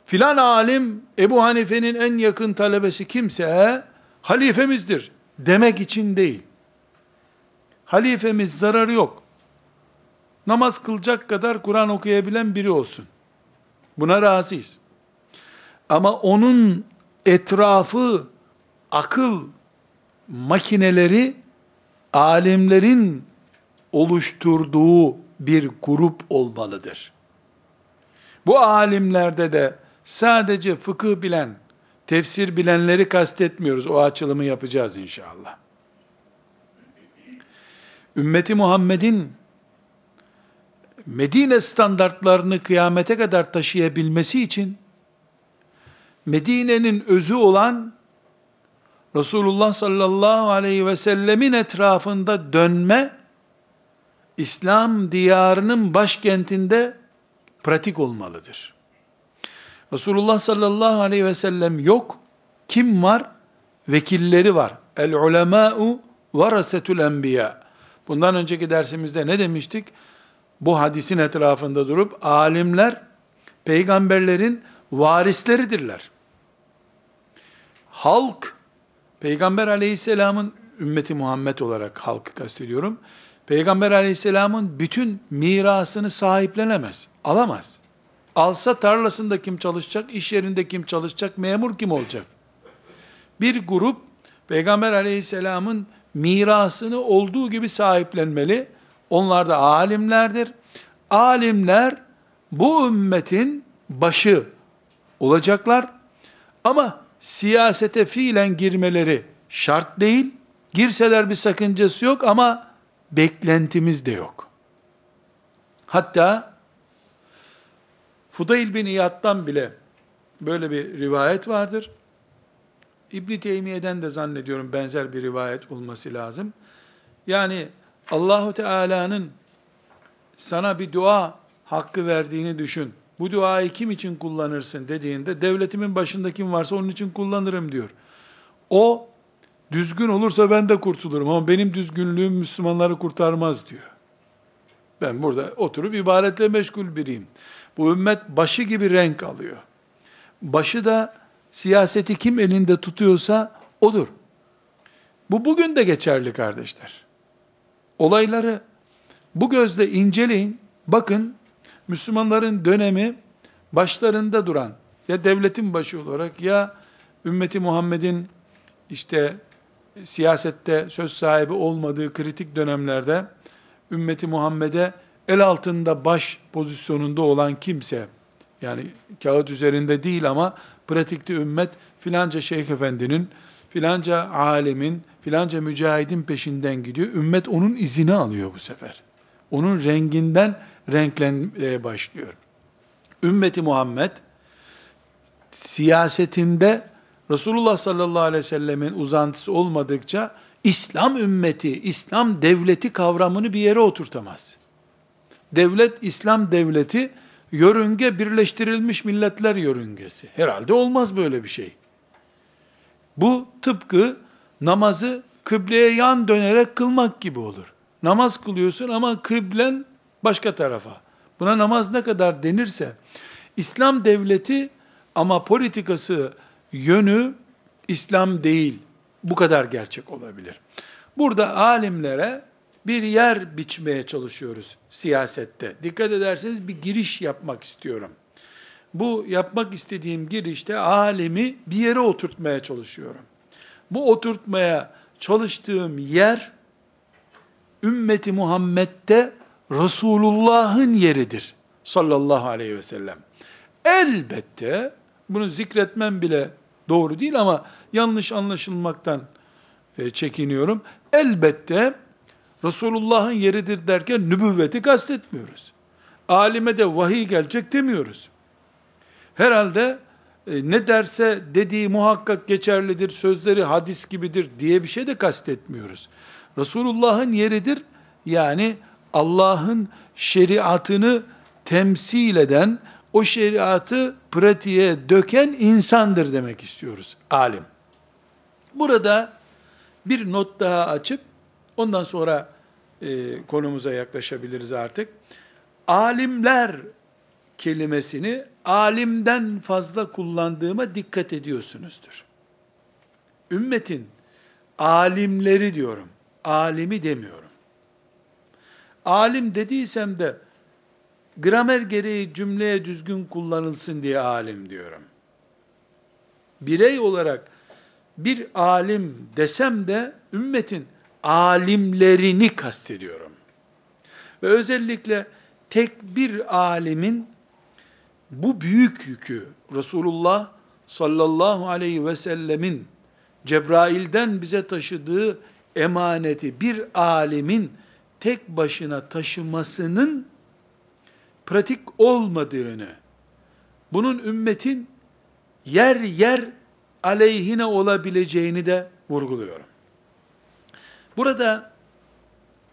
filan alim Ebu Hanife'nin en yakın talebesi kimse halifemizdir demek için değil. Halifemiz zararı yok. Namaz kılacak kadar Kur'an okuyabilen biri olsun. Buna razıyız. Ama onun etrafı akıl makineleri alimlerin oluşturduğu bir grup olmalıdır. Bu alimlerde de sadece fıkıh bilen, tefsir bilenleri kastetmiyoruz. O açılımı yapacağız inşallah. Ümmeti Muhammed'in Medine standartlarını kıyamete kadar taşıyabilmesi için Medine'nin özü olan Resulullah sallallahu aleyhi ve sellemin etrafında dönme İslam diyarının başkentinde pratik olmalıdır. Resulullah sallallahu aleyhi ve sellem yok. Kim var? Vekilleri var. El ulemâ'u varasetül enbiya. Bundan önceki dersimizde ne demiştik? Bu hadisin etrafında durup alimler peygamberlerin varisleridirler. Halk Peygamber aleyhisselamın ümmeti Muhammed olarak halkı kastediyorum. Peygamber aleyhisselamın bütün mirasını sahiplenemez, alamaz. Alsa tarlasında kim çalışacak, iş yerinde kim çalışacak, memur kim olacak? Bir grup Peygamber aleyhisselamın mirasını olduğu gibi sahiplenmeli. Onlar da alimlerdir. Alimler bu ümmetin başı olacaklar. Ama siyasete fiilen girmeleri şart değil. Girseler bir sakıncası yok ama beklentimiz de yok. Hatta Fudayl bin İyad'dan bile böyle bir rivayet vardır. İbn Teymiye'den de zannediyorum benzer bir rivayet olması lazım. Yani Allahu Teala'nın sana bir dua hakkı verdiğini düşün. Bu duayı kim için kullanırsın dediğinde devletimin başında kim varsa onun için kullanırım diyor. O düzgün olursa ben de kurtulurum ama benim düzgünlüğüm Müslümanları kurtarmaz diyor. Ben burada oturup ibaretle meşgul biriyim. Bu ümmet başı gibi renk alıyor. Başı da siyaseti kim elinde tutuyorsa odur. Bu bugün de geçerli kardeşler. Olayları bu gözle inceleyin. Bakın Müslümanların dönemi başlarında duran ya devletin başı olarak ya ümmeti Muhammed'in işte siyasette söz sahibi olmadığı kritik dönemlerde ümmeti Muhammed'e el altında baş pozisyonunda olan kimse yani kağıt üzerinde değil ama pratikte ümmet filanca şeyh efendinin filanca alemin filanca mücahidin peşinden gidiyor. Ümmet onun izini alıyor bu sefer. Onun renginden renklenmeye başlıyor. Ümmeti Muhammed siyasetinde Resulullah sallallahu aleyhi ve sellemin uzantısı olmadıkça İslam ümmeti, İslam devleti kavramını bir yere oturtamaz. Devlet, İslam devleti yörünge Birleştirilmiş Milletler yörüngesi. Herhalde olmaz böyle bir şey. Bu tıpkı namazı kıbleye yan dönerek kılmak gibi olur. Namaz kılıyorsun ama kıblen başka tarafa. Buna namaz ne kadar denirse, İslam devleti ama politikası, yönü İslam değil. Bu kadar gerçek olabilir. Burada alimlere bir yer biçmeye çalışıyoruz siyasette. Dikkat ederseniz bir giriş yapmak istiyorum. Bu yapmak istediğim girişte alemi bir yere oturtmaya çalışıyorum. Bu oturtmaya çalıştığım yer ümmeti Muhammed'de Resulullah'ın yeridir. Sallallahu aleyhi ve sellem. Elbette bunu zikretmem bile doğru değil ama yanlış anlaşılmaktan e, çekiniyorum. Elbette Resulullah'ın yeridir derken nübüvveti kastetmiyoruz. Alime de vahiy gelecek demiyoruz. Herhalde e, ne derse dediği muhakkak geçerlidir, sözleri hadis gibidir diye bir şey de kastetmiyoruz. Resulullah'ın yeridir, yani Allah'ın şeriatını temsil eden, o şeriatı pratiğe döken insandır demek istiyoruz, alim. Burada bir not daha açıp, ondan sonra e, konumuza yaklaşabiliriz artık. Alimler kelimesini alimden fazla kullandığıma dikkat ediyorsunuzdur. Ümmetin alimleri diyorum, alimi demiyorum. Alim dediysem de gramer gereği cümleye düzgün kullanılsın diye alim diyorum. Birey olarak bir alim desem de ümmetin alimlerini kastediyorum. Ve özellikle tek bir alimin bu büyük yükü Resulullah sallallahu aleyhi ve sellemin Cebrail'den bize taşıdığı emaneti bir alimin tek başına taşımasının pratik olmadığını, bunun ümmetin yer yer aleyhine olabileceğini de vurguluyorum. Burada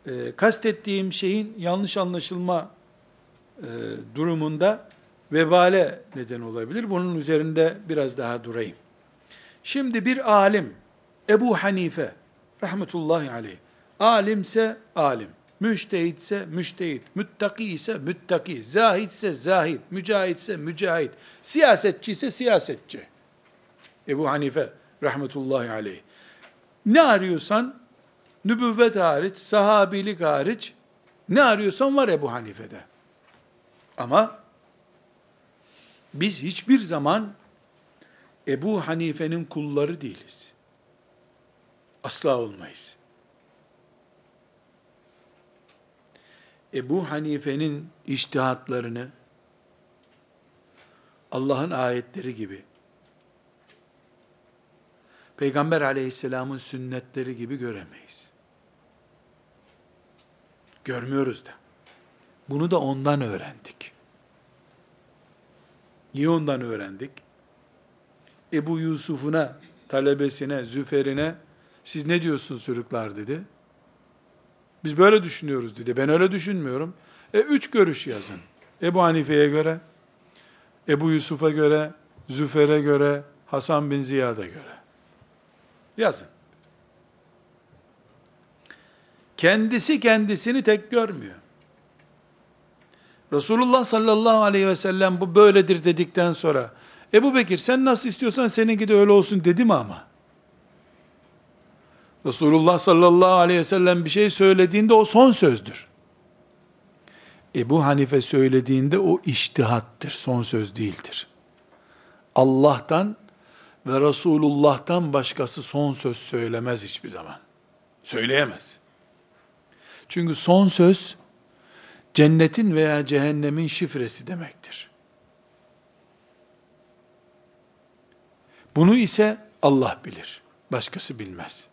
e, kastettiğim şeyin yanlış anlaşılma e, durumunda vebale neden olabilir. Bunun üzerinde biraz daha durayım. Şimdi bir alim, Ebu Hanife, rahmetullahi aleyh, alimse alim, müştehitse müştehit, müttaki ise müttaki, zahitse zahid, mücahitse mücahit, siyasetçi ise siyasetçi. Ebu Hanife, rahmetullahi aleyh. Ne arıyorsan, nübüvvet hariç, sahabilik hariç, ne arıyorsan var Ebu Hanife'de. Ama biz hiçbir zaman Ebu Hanife'nin kulları değiliz. Asla olmayız. Ebu Hanife'nin iştihatlarını Allah'ın ayetleri gibi, Peygamber aleyhisselamın sünnetleri gibi göremeyiz. Görmüyoruz da. Bunu da ondan öğrendik. Niye ondan öğrendik? Ebu Yusuf'una, talebesine, Züfer'ine, siz ne diyorsunuz çocuklar dedi. Biz böyle düşünüyoruz dedi. Ben öyle düşünmüyorum. E üç görüş yazın. Ebu Hanife'ye göre, Ebu Yusuf'a göre, Züfer'e göre, Hasan bin Ziyad'a göre. Yazın. Kendisi kendisini tek görmüyor. Resulullah sallallahu aleyhi ve sellem bu böyledir dedikten sonra Ebu Bekir sen nasıl istiyorsan seninki de öyle olsun dedi mi ama? Resulullah sallallahu aleyhi ve sellem bir şey söylediğinde o son sözdür. Ebu Hanife söylediğinde o iştihattır, son söz değildir. Allah'tan ve Resulullah'tan başkası son söz söylemez hiçbir zaman. Söyleyemez. Çünkü son söz cennetin veya cehennemin şifresi demektir. Bunu ise Allah bilir. Başkası bilmez.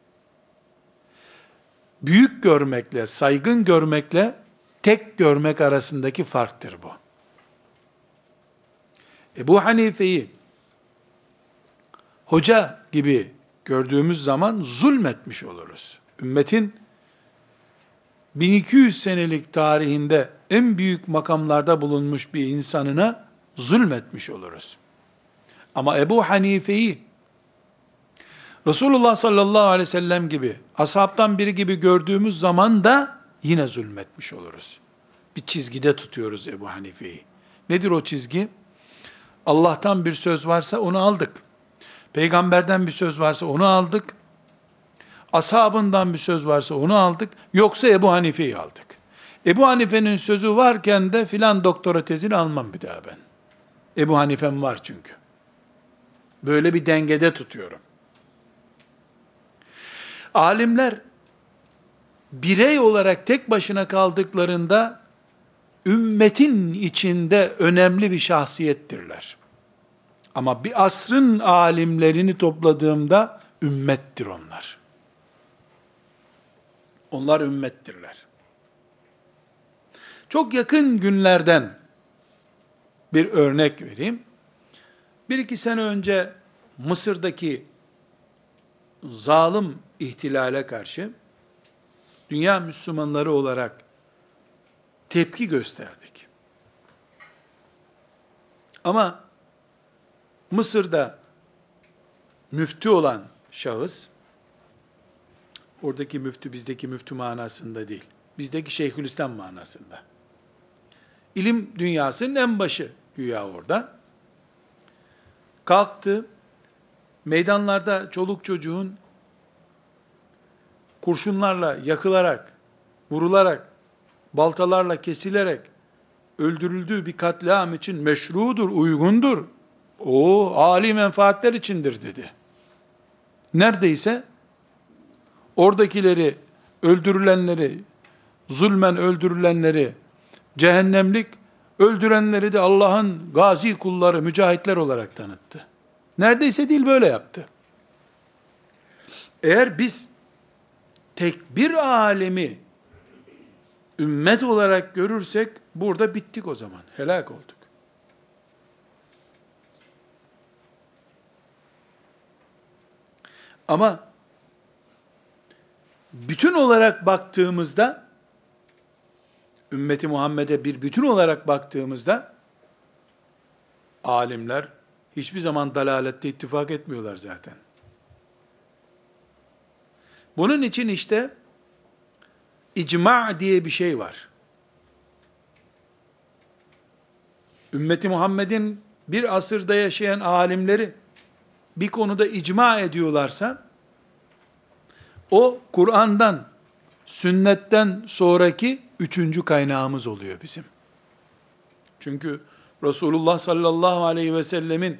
Büyük görmekle, saygın görmekle tek görmek arasındaki farktır bu. Ebu Hanife'yi hoca gibi gördüğümüz zaman zulmetmiş oluruz. Ümmetin 1200 senelik tarihinde en büyük makamlarda bulunmuş bir insanına zulmetmiş oluruz. Ama Ebu Hanife'yi Resulullah sallallahu aleyhi ve sellem gibi, ashabtan biri gibi gördüğümüz zaman da yine zulmetmiş oluruz. Bir çizgide tutuyoruz Ebu Hanife'yi. Nedir o çizgi? Allah'tan bir söz varsa onu aldık. Peygamberden bir söz varsa onu aldık. Ashabından bir söz varsa onu aldık. Yoksa Ebu Hanife'yi aldık. Ebu Hanife'nin sözü varken de filan doktora tezini almam bir daha ben. Ebu Hanife'm var çünkü. Böyle bir dengede tutuyorum. Alimler birey olarak tek başına kaldıklarında ümmetin içinde önemli bir şahsiyettirler. Ama bir asrın alimlerini topladığımda ümmettir onlar. Onlar ümmettirler. Çok yakın günlerden bir örnek vereyim. Bir iki sene önce Mısır'daki zalim ihtilale karşı dünya Müslümanları olarak tepki gösterdik. Ama Mısır'da müftü olan şahıs, oradaki müftü bizdeki müftü manasında değil, bizdeki Şeyhülislam manasında. İlim dünyasının en başı güya orada. Kalktı, meydanlarda çoluk çocuğun kurşunlarla yakılarak, vurularak, baltalarla kesilerek öldürüldüğü bir katliam için meşrudur, uygundur. O âli menfaatler içindir dedi. Neredeyse oradakileri, öldürülenleri, zulmen öldürülenleri, cehennemlik, öldürenleri de Allah'ın gazi kulları, mücahitler olarak tanıttı. Neredeyse değil böyle yaptı. Eğer biz tek bir alemi ümmet olarak görürsek burada bittik o zaman. Helak olduk. Ama bütün olarak baktığımızda ümmeti Muhammed'e bir bütün olarak baktığımızda alimler hiçbir zaman dalalette ittifak etmiyorlar zaten. Bunun için işte icma diye bir şey var. Ümmeti Muhammed'in bir asırda yaşayan alimleri bir konuda icma ediyorlarsa o Kur'an'dan, sünnetten sonraki üçüncü kaynağımız oluyor bizim. Çünkü Resulullah sallallahu aleyhi ve sellemin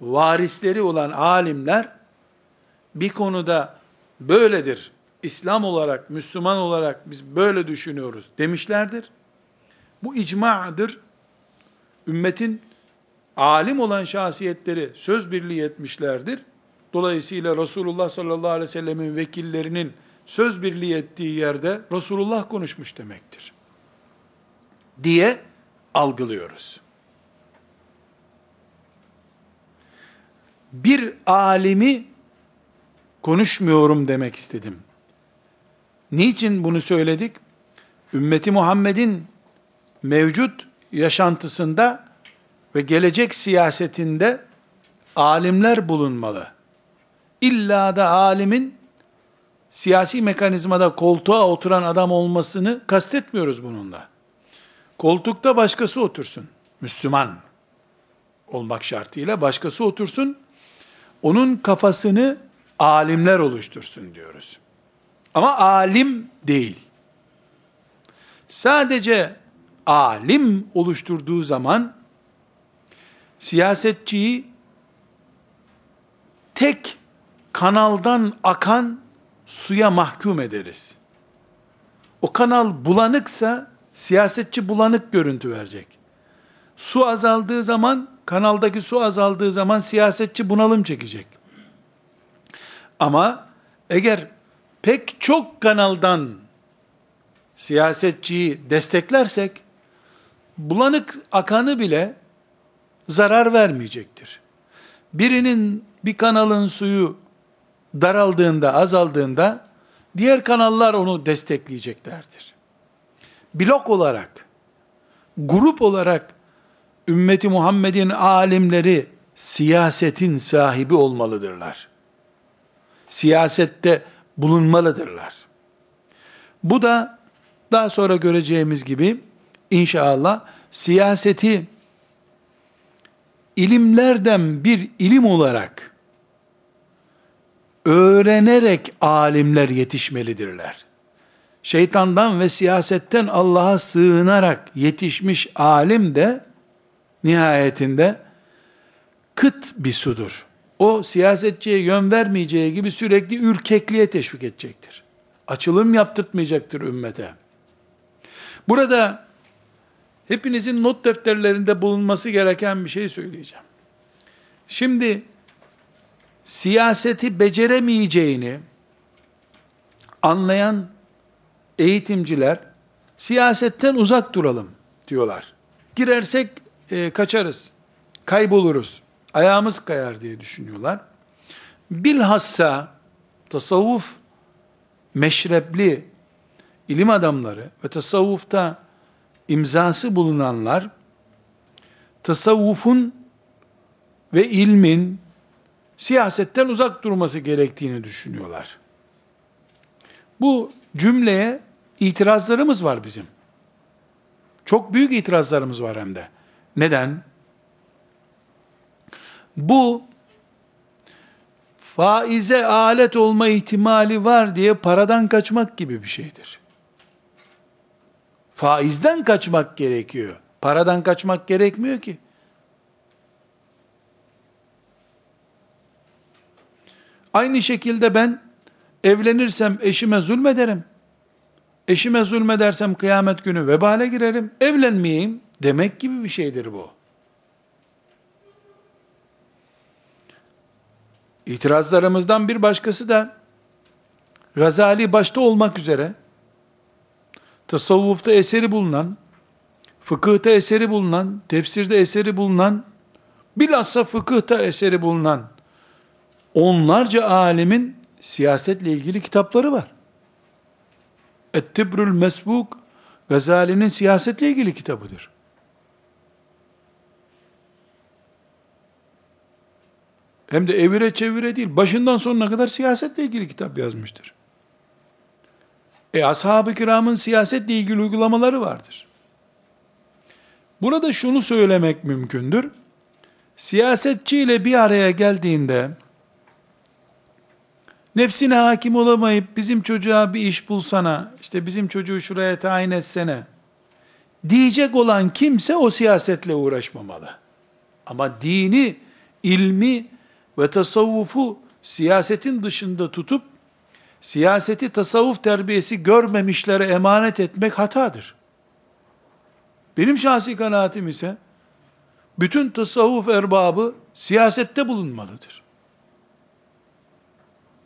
varisleri olan alimler bir konuda böyledir. İslam olarak, Müslüman olarak biz böyle düşünüyoruz demişlerdir. Bu icmadır. Ümmetin alim olan şahsiyetleri söz birliği etmişlerdir. Dolayısıyla Resulullah sallallahu aleyhi ve sellemin vekillerinin söz birliği ettiği yerde Resulullah konuşmuş demektir. Diye algılıyoruz. Bir alimi konuşmuyorum demek istedim. Niçin bunu söyledik? Ümmeti Muhammed'in mevcut yaşantısında ve gelecek siyasetinde alimler bulunmalı. İlla da alimin siyasi mekanizmada koltuğa oturan adam olmasını kastetmiyoruz bununla. Koltukta başkası otursun. Müslüman olmak şartıyla başkası otursun. Onun kafasını alimler oluştursun diyoruz. Ama alim değil. Sadece alim oluşturduğu zaman siyasetçiyi tek kanaldan akan suya mahkum ederiz. O kanal bulanıksa siyasetçi bulanık görüntü verecek. Su azaldığı zaman, kanaldaki su azaldığı zaman siyasetçi bunalım çekecek. Ama eğer pek çok kanaldan siyasetçiyi desteklersek, bulanık akanı bile zarar vermeyecektir. Birinin bir kanalın suyu daraldığında, azaldığında diğer kanallar onu destekleyeceklerdir. Blok olarak grup olarak ümmeti Muhammed'in alimleri siyasetin sahibi olmalıdırlar. Siyasette bulunmalıdırlar. Bu da daha sonra göreceğimiz gibi inşallah siyaseti ilimlerden bir ilim olarak öğrenerek alimler yetişmelidirler. Şeytandan ve siyasetten Allah'a sığınarak yetişmiş alim de nihayetinde kıt bir sudur. O siyasetçiye yön vermeyeceği gibi sürekli ürkekliğe teşvik edecektir. Açılım yaptırtmayacaktır ümmete. Burada hepinizin not defterlerinde bulunması gereken bir şey söyleyeceğim. Şimdi siyaseti beceremeyeceğini anlayan eğitimciler siyasetten uzak duralım diyorlar. Girersek e, kaçarız, kayboluruz, ayağımız kayar diye düşünüyorlar. Bilhassa tasavvuf meşrepli ilim adamları ve tasavvufta imzası bulunanlar tasavvufun ve ilmin siyasetten uzak durması gerektiğini düşünüyorlar. Bu cümleye itirazlarımız var bizim. Çok büyük itirazlarımız var hem de. Neden? Bu faize alet olma ihtimali var diye paradan kaçmak gibi bir şeydir. Faizden kaçmak gerekiyor. Paradan kaçmak gerekmiyor ki. Aynı şekilde ben evlenirsem eşime zulmederim. Eşime zulmedersem kıyamet günü vebale girerim. Evlenmeyeyim demek gibi bir şeydir bu. İtirazlarımızdan bir başkası da Gazali başta olmak üzere tasavvufta eseri bulunan, fıkıhta eseri bulunan, tefsirde eseri bulunan, bilhassa fıkıhta eseri bulunan onlarca alemin siyasetle ilgili kitapları var. Et-Tibrül Mesbuk Gazali'nin siyasetle ilgili kitabıdır. Hem de evire çevire değil, başından sonuna kadar siyasetle ilgili kitap yazmıştır. E ashab-ı kiramın siyasetle ilgili uygulamaları vardır. Burada şunu söylemek mümkündür. Siyasetçi ile bir araya geldiğinde nefsine hakim olamayıp bizim çocuğa bir iş bulsana, işte bizim çocuğu şuraya tayin etsene diyecek olan kimse o siyasetle uğraşmamalı. Ama dini, ilmi ve tasavvufu siyasetin dışında tutup siyaseti tasavvuf terbiyesi görmemişlere emanet etmek hatadır. Benim şahsi kanaatim ise bütün tasavvuf erbabı siyasette bulunmalıdır.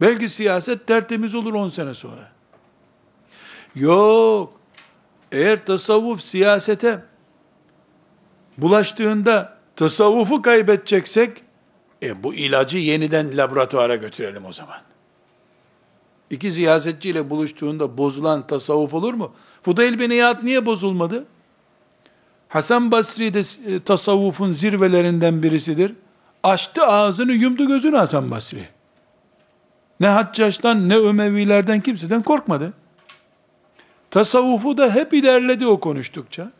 Belki siyaset tertemiz olur 10 sene sonra. Yok. Eğer tasavvuf siyasete bulaştığında tasavvufu kaybedeceksek e bu ilacı yeniden laboratuvara götürelim o zaman. İki siyasetçiyle buluştuğunda bozulan tasavvuf olur mu? Fudayl bin İyad niye bozulmadı? Hasan Basri de e, tasavvufun zirvelerinden birisidir. Açtı ağzını yumdu gözünü Hasan Basri. Ne Haccaş'tan ne Ömevilerden kimseden korkmadı. Tasavvufu da hep ilerledi o konuştukça.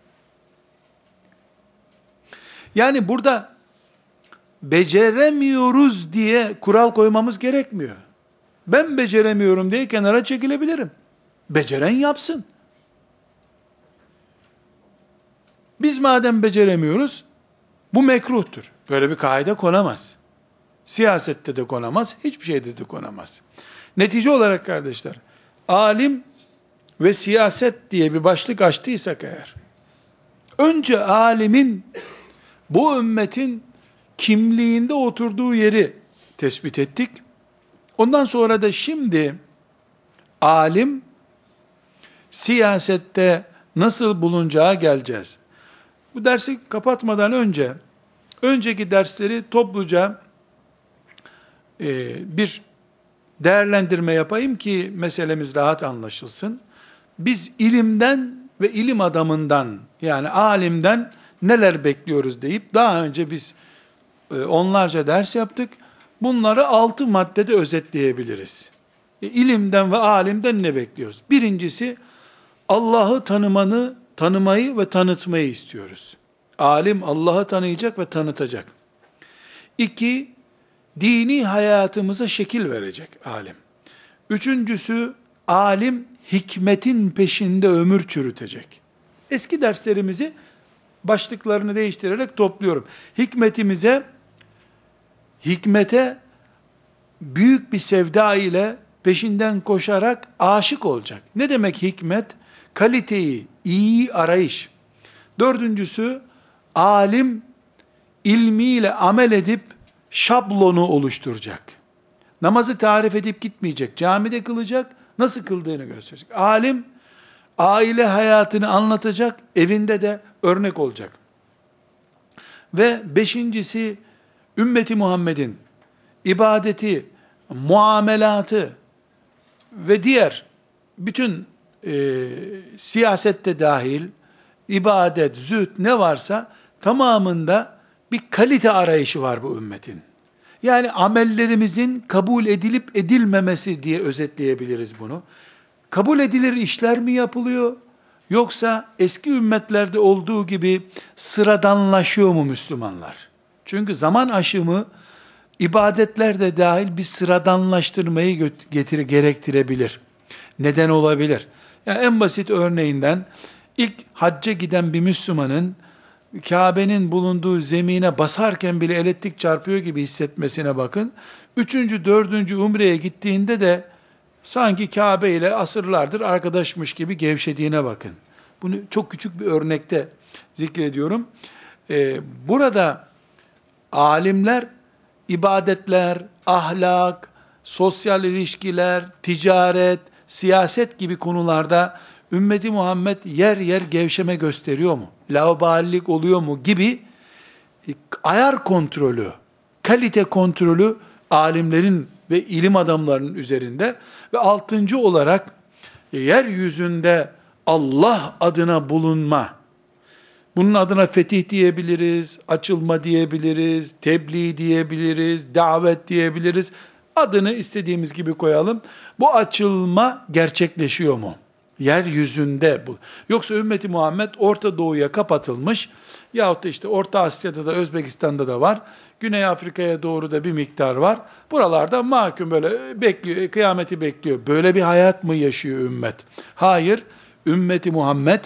Yani burada beceremiyoruz diye kural koymamız gerekmiyor. Ben beceremiyorum diye kenara çekilebilirim. Beceren yapsın. Biz madem beceremiyoruz, bu mekruhtur. Böyle bir kaide konamaz. Siyasette de konamaz, hiçbir şeyde de konamaz. Netice olarak kardeşler, alim ve siyaset diye bir başlık açtıysak eğer, önce alimin bu ümmetin kimliğinde oturduğu yeri tespit ettik. Ondan sonra da şimdi alim siyasette nasıl bulunacağı geleceğiz. Bu dersi kapatmadan önce önceki dersleri topluca e, bir değerlendirme yapayım ki meselemiz rahat anlaşılsın. Biz ilimden ve ilim adamından yani alimden neler bekliyoruz deyip daha önce biz onlarca ders yaptık. Bunları altı maddede özetleyebiliriz. E, ilimden ve alimden ne bekliyoruz? Birincisi Allah'ı tanımanı, tanımayı ve tanıtmayı istiyoruz. Alim Allah'ı tanıyacak ve tanıtacak. İki, dini hayatımıza şekil verecek alim. Üçüncüsü, alim hikmetin peşinde ömür çürütecek. Eski derslerimizi başlıklarını değiştirerek topluyorum. Hikmetimize, hikmete büyük bir sevda ile peşinden koşarak aşık olacak. Ne demek hikmet? Kaliteyi, iyi arayış. Dördüncüsü, alim ilmiyle amel edip şablonu oluşturacak. Namazı tarif edip gitmeyecek. Camide kılacak, nasıl kıldığını gösterecek. Alim, aile hayatını anlatacak, evinde de örnek olacak. Ve beşincisi, ümmeti Muhammed'in ibadeti, muamelatı ve diğer bütün e, siyasette dahil, ibadet, zühd ne varsa tamamında bir kalite arayışı var bu ümmetin. Yani amellerimizin kabul edilip edilmemesi diye özetleyebiliriz bunu. Kabul edilir işler mi yapılıyor? Yoksa eski ümmetlerde olduğu gibi sıradanlaşıyor mu Müslümanlar? Çünkü zaman aşımı ibadetler de dahil bir sıradanlaştırmayı getire, gerektirebilir. Neden olabilir? Yani en basit örneğinden ilk hacca giden bir Müslümanın Kabe'nin bulunduğu zemine basarken bile elektrik çarpıyor gibi hissetmesine bakın. Üçüncü, dördüncü umreye gittiğinde de sanki Kabe ile asırlardır arkadaşmış gibi gevşediğine bakın. Bunu çok küçük bir örnekte zikrediyorum. Ee, burada alimler ibadetler, ahlak, sosyal ilişkiler, ticaret, siyaset gibi konularda ümmeti Muhammed yer yer gevşeme gösteriyor mu? Laubalilik oluyor mu gibi e, ayar kontrolü, kalite kontrolü alimlerin ve ilim adamlarının üzerinde ve altıncı olarak yeryüzünde Allah adına bulunma, bunun adına fetih diyebiliriz, açılma diyebiliriz, tebliğ diyebiliriz, davet diyebiliriz. Adını istediğimiz gibi koyalım. Bu açılma gerçekleşiyor mu? Yeryüzünde bu. Yoksa ümmeti Muhammed Orta Doğu'ya kapatılmış yahut da işte Orta Asya'da da Özbekistan'da da var. Güney Afrika'ya doğru da bir miktar var. Buralarda mahkum böyle bekliyor, kıyameti bekliyor. Böyle bir hayat mı yaşıyor ümmet? Hayır, ümmeti Muhammed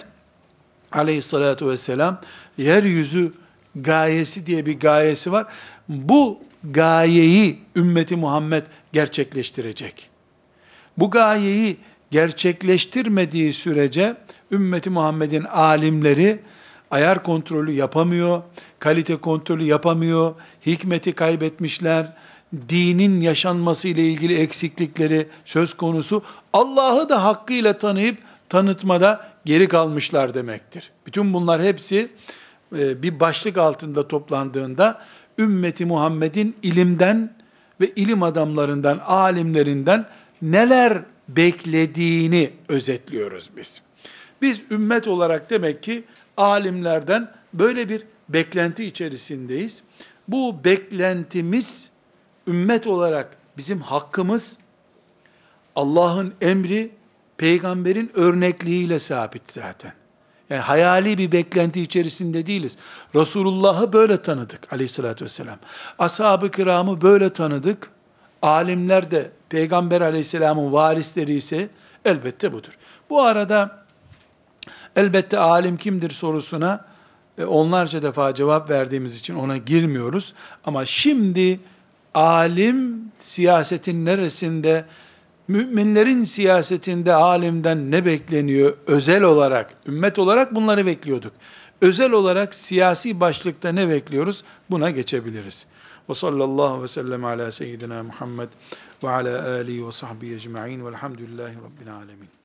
aleyhissalatu vesselam yeryüzü gayesi diye bir gayesi var. Bu gayeyi ümmeti Muhammed gerçekleştirecek. Bu gayeyi gerçekleştirmediği sürece ümmeti Muhammed'in alimleri ayar kontrolü yapamıyor, kalite kontrolü yapamıyor, hikmeti kaybetmişler, dinin yaşanması ile ilgili eksiklikleri söz konusu, Allah'ı da hakkıyla tanıyıp tanıtmada geri kalmışlar demektir. Bütün bunlar hepsi e, bir başlık altında toplandığında ümmeti Muhammed'in ilimden ve ilim adamlarından, alimlerinden neler beklediğini özetliyoruz biz. Biz ümmet olarak demek ki alimlerden böyle bir beklenti içerisindeyiz. Bu beklentimiz ümmet olarak bizim hakkımız Allah'ın emri peygamberin örnekliğiyle sabit zaten. Yani hayali bir beklenti içerisinde değiliz. Resulullah'ı böyle tanıdık aleyhissalatü vesselam. Ashab-ı kiramı böyle tanıdık. Alimler de peygamber aleyhisselamın varisleri ise elbette budur. Bu arada elbette alim kimdir sorusuna e, onlarca defa cevap verdiğimiz için ona girmiyoruz. Ama şimdi alim siyasetin neresinde müminlerin siyasetinde alimden ne bekleniyor özel olarak, ümmet olarak bunları bekliyorduk. Özel olarak siyasi başlıkta ne bekliyoruz? Buna geçebiliriz. Ve sallallahu ve sellem ala seyyidina Muhammed ve ala alihi ve sahbihi ecma'in velhamdülillahi rabbil alemin.